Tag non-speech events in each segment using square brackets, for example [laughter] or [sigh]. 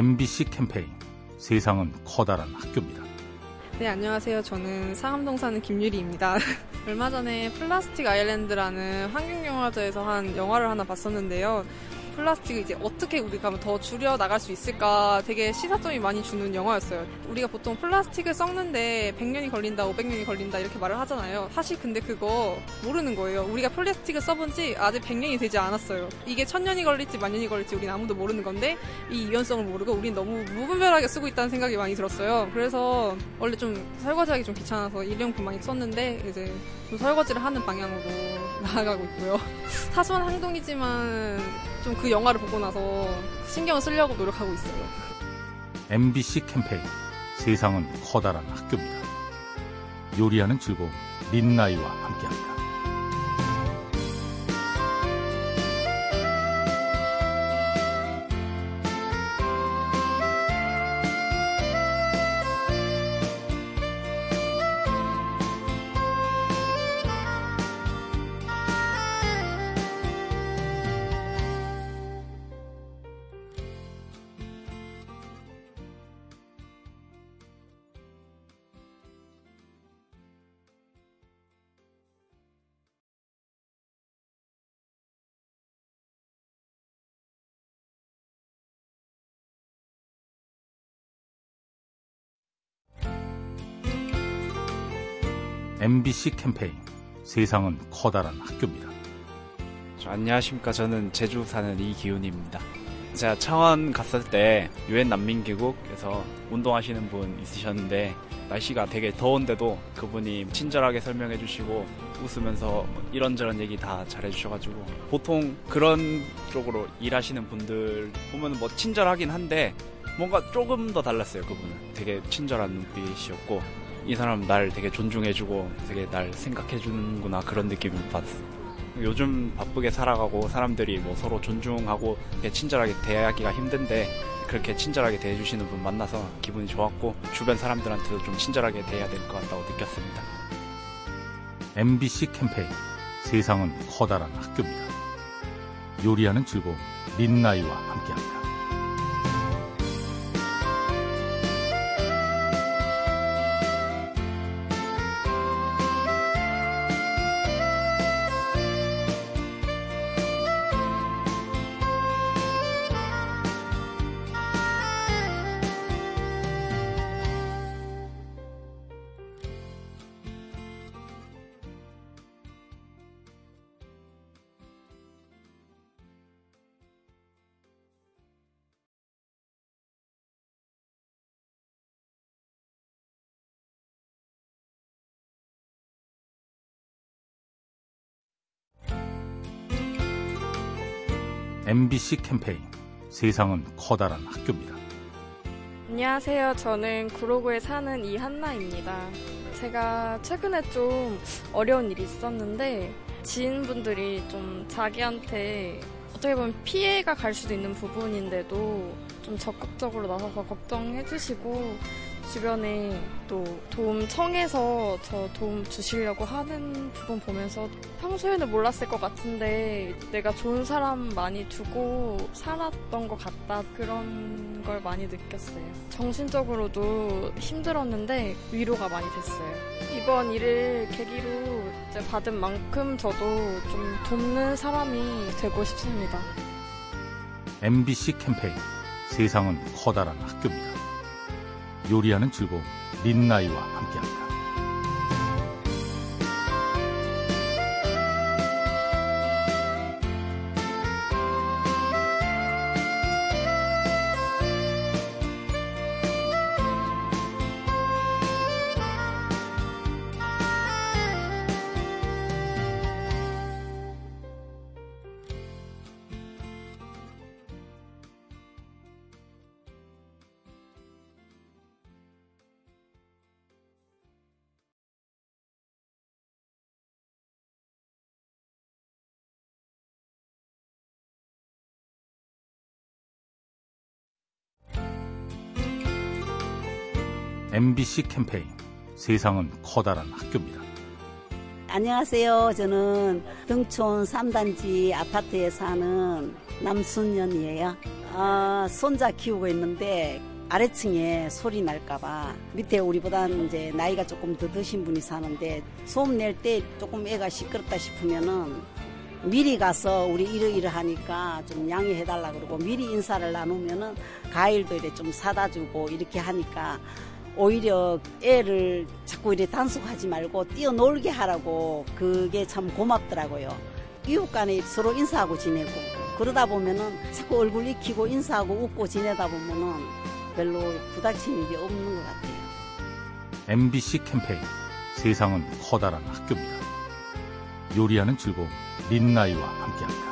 MBC 캠페인 세상은 커다란 학교입니다. 네, 안녕하세요. 저는 상암동 사는 김유리입니다. [laughs] 얼마 전에 플라스틱 아일랜드라는 환경영화제에서 한 영화를 하나 봤었는데요. 플라스틱을 이제 어떻게 우리가 더 줄여 나갈 수 있을까 되게 시사점이 많이 주는 영화였어요. 우리가 보통 플라스틱을 썩는데 100년이 걸린다, 500년이 걸린다 이렇게 말을 하잖아요. 사실 근데 그거 모르는 거예요. 우리가 플라스틱을 써본 지 아직 100년이 되지 않았어요. 이게 1000년이 걸릴지 만 년이 걸릴지 우리는 아무도 모르는 건데 이 유연성을 모르고 우린 너무 무분별하게 쓰고 있다는 생각이 많이 들었어요. 그래서 원래 좀 설거지하기 좀 귀찮아서 일회용품 많이 썼는데 이제 좀 설거지를 하는 방향으로 [laughs] 나아가고 있고요. 사소한 행동이지만 좀 그 영화를 보고 나서 신경을 쓰려고 노력하고 있어요. MBC 캠페인 세상은 커다란 학교입니다. 요리하는 즐거움 민나이와 함께합니다. MBC 캠페인 세상은 커다란 학교입니다. 안녕하십니까. 저는 제주 사는 이기훈입니다. 제가 창원 갔을 때 유엔 난민기국에서 운동하시는 분 있으셨는데 날씨가 되게 더운데도 그분이 친절하게 설명해 주시고 웃으면서 뭐 이런저런 얘기 다 잘해 주셔가지고 보통 그런 쪽으로 일하시는 분들 보면 뭐 친절하긴 한데 뭔가 조금 더 달랐어요 그분은 되게 친절한 눈빛이었고 이 사람 날 되게 존중해주고 되게 날 생각해주는구나 그런 느낌을 받았어요. 요즘 바쁘게 살아가고 사람들이 뭐 서로 존중하고 친절하게 대하기가 힘든데 그렇게 친절하게 대해주시는 분 만나서 기분이 좋았고 주변 사람들한테도 좀 친절하게 대해야 될 것 같다고 느꼈습니다. MBC 캠페인 세상은 커다란 학교입니다. 요리하는 즐거움 민나이와 함께합니다. MBC 캠페인 세상은 커다란 학교입니다. 안녕하세요. 저는 구로구에 사는 이한나입니다. 제가 최근에 좀 어려운 일이 있었는데 지인분들이 좀 자기한테 어떻게 보면 피해가 갈 수도 있는 부분인데도 좀 적극적으로 나서서 걱정해 주시고 주변에 또 도움 청해서 저 도움 주시려고 하는 부분 보면서 평소에는 몰랐을 것 같은데 내가 좋은 사람 많이 두고 살았던 것 같다 그런 걸 많이 느꼈어요. 정신적으로도 힘들었는데 위로가 많이 됐어요. 이번 일을 계기로 받은 만큼 저도 좀 돕는 사람이 되고 싶습니다. MBC 캠페인 세상은 커다란 학교입니다. 요리하는 즐거움 민나이와 함께합니다. MBC 캠페인 세상은 커다란 학교입니다. 안녕하세요. 저는 등촌 3단지 아파트에 사는 남순년이에요. 어, 손자 키우고 있는데 아래층에 소리 날까봐 밑에 우리보다 이제 나이가 조금 더 드신 분이 사는데 소음 낼 때 조금 애가 시끄럽다 싶으면은 미리 가서 우리 이러이러하니까 좀 양해해달라 그러고 미리 인사를 나누면은 과일도 이렇게 좀 사다 주고 이렇게 하니까 오히려 애를 자꾸 이렇게 단속하지 말고 뛰어놀게 하라고 그게 참 고맙더라고요. 이웃 간에 서로 인사하고 지내고 그러다 보면은 자꾸 얼굴 익히고 인사하고 웃고 지내다 보면은 별로 부닥친 일이 없는 것 같아요. MBC 캠페인 세상은 커다란 학교입니다. 요리하는 즐거움 린나이와 함께합니다.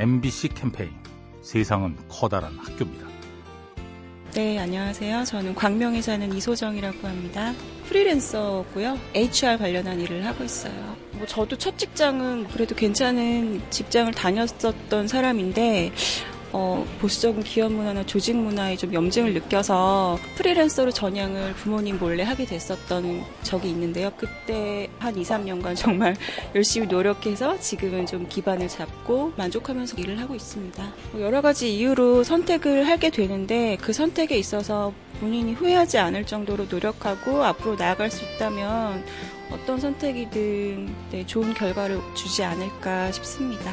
MBC 캠페인 세상은 커다란 학교입니다. 네, 안녕하세요. 저는 광명에 사는 이소정이라고 합니다. 프리랜서고요. HR 관련한 일을 하고 있어요. 뭐 저도 첫 직장은 그래도 괜찮은 직장을 다녔었던 사람인데 어, 보수적인 기업 문화나 조직 문화에 좀 염증을 느껴서 프리랜서로 전향을 부모님 몰래 하게 됐었던 적이 있는데요. 그때 한 2, 3년간 정말 [laughs] 열심히 노력해서 지금은 좀 기반을 잡고 만족하면서 일을 하고 있습니다. 뭐 여러 가지 이유로 선택을 하게 되는데 그 선택에 있어서 본인이 후회하지 않을 정도로 노력하고 앞으로 나아갈 수 있다면 어떤 선택이든 네, 좋은 결과를 주지 않을까 싶습니다.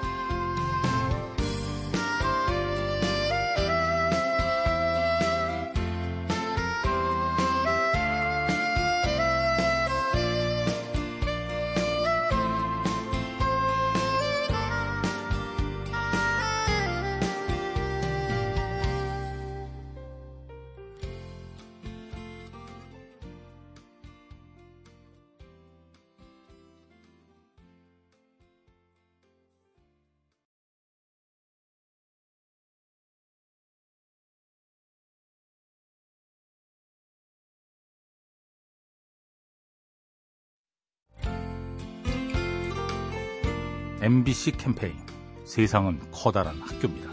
MBC 캠페인 세상은 커다란 학교입니다.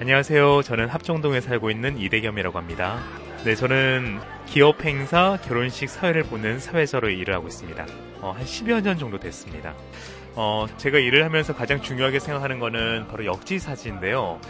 안녕하세요. 저는 합정동에 살고 있는 이대겸이라고 합니다. 네, 저는 기업 행사, 결혼식 사회를 보는 사회자로 일을 하고 있습니다. 어, 한 10여 년 정도 됐습니다. 어, 제가 일을 하면서 가장 중요하게 생각하는 거는 바로 역지사지인데요.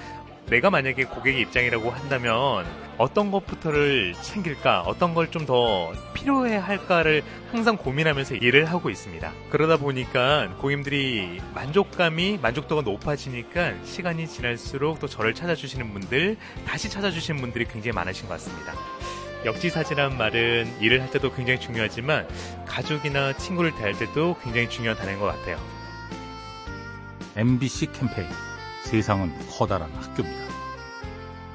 내가 만약에 고객의 입장이라고 한다면 어떤 것부터를 챙길까, 어떤 걸 좀 더 필요해 할까를 항상 고민하면서 일을 하고 있습니다. 그러다 보니까 고객님들이 만족감이, 만족도가 높아지니까 시간이 지날수록 또 저를 찾아주시는 분들, 다시 찾아주시는 분들이 굉장히 많으신 것 같습니다. 역지사지란 말은 일을 할 때도 굉장히 중요하지만 가족이나 친구를 대할 때도 굉장히 단어인 것 같아요. MBC 캠페인 세상은 커다란 학교입니다.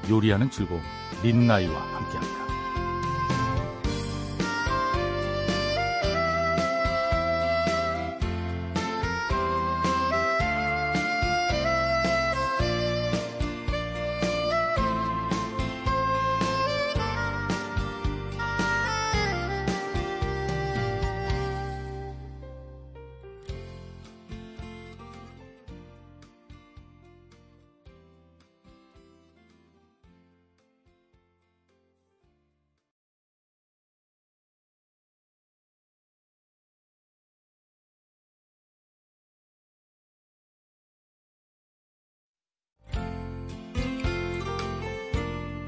요리하는 즐거움 린나이와 함께합니다.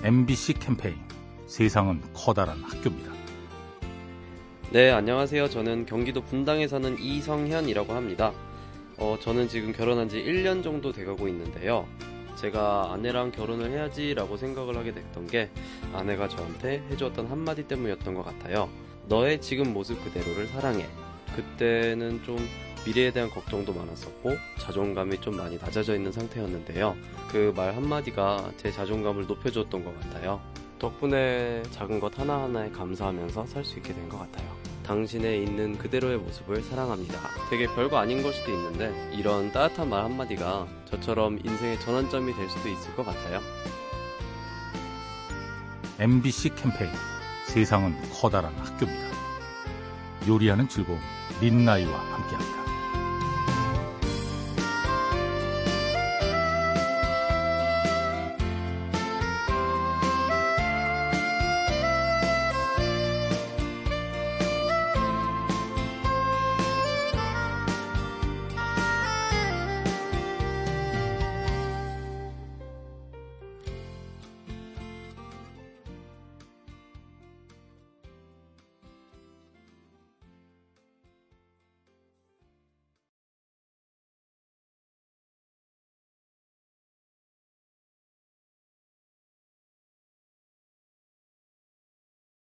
MBC 캠페인 세상은 커다란 학교입니다. 네, 안녕하세요. 저는 경기도 분당에 사는 이성현이라고 합니다. 어, 저는 지금 결혼한 지 1년 정도 돼가고 있는데요. 제가 아내랑 결혼을 해야지라고 생각을 하게 됐던 게 아내가 저한테 해주었던 한마디 때문이었던 것 같아요. 너의 지금 모습 그대로를 사랑해. 그때는 좀 미래에 대한 걱정도 많았었고 자존감이 좀 많이 낮아져 있는 상태였는데요. 그 말 한마디가 제 자존감을 높여줬던 것 같아요. 덕분에 작은 것 하나하나에 감사하면서 살 수 있게 된 것 같아요. 당신의 있는 그대로의 모습을 사랑합니다. 되게 별거 아닌 걸 수도 있는데 이런 따뜻한 말 한마디가 저처럼 인생의 전환점이 될 수도 있을 것 같아요. MBC 캠페인 세상은 커다란 학교입니다. 요리하는 즐거움 민나이와 함께합니다.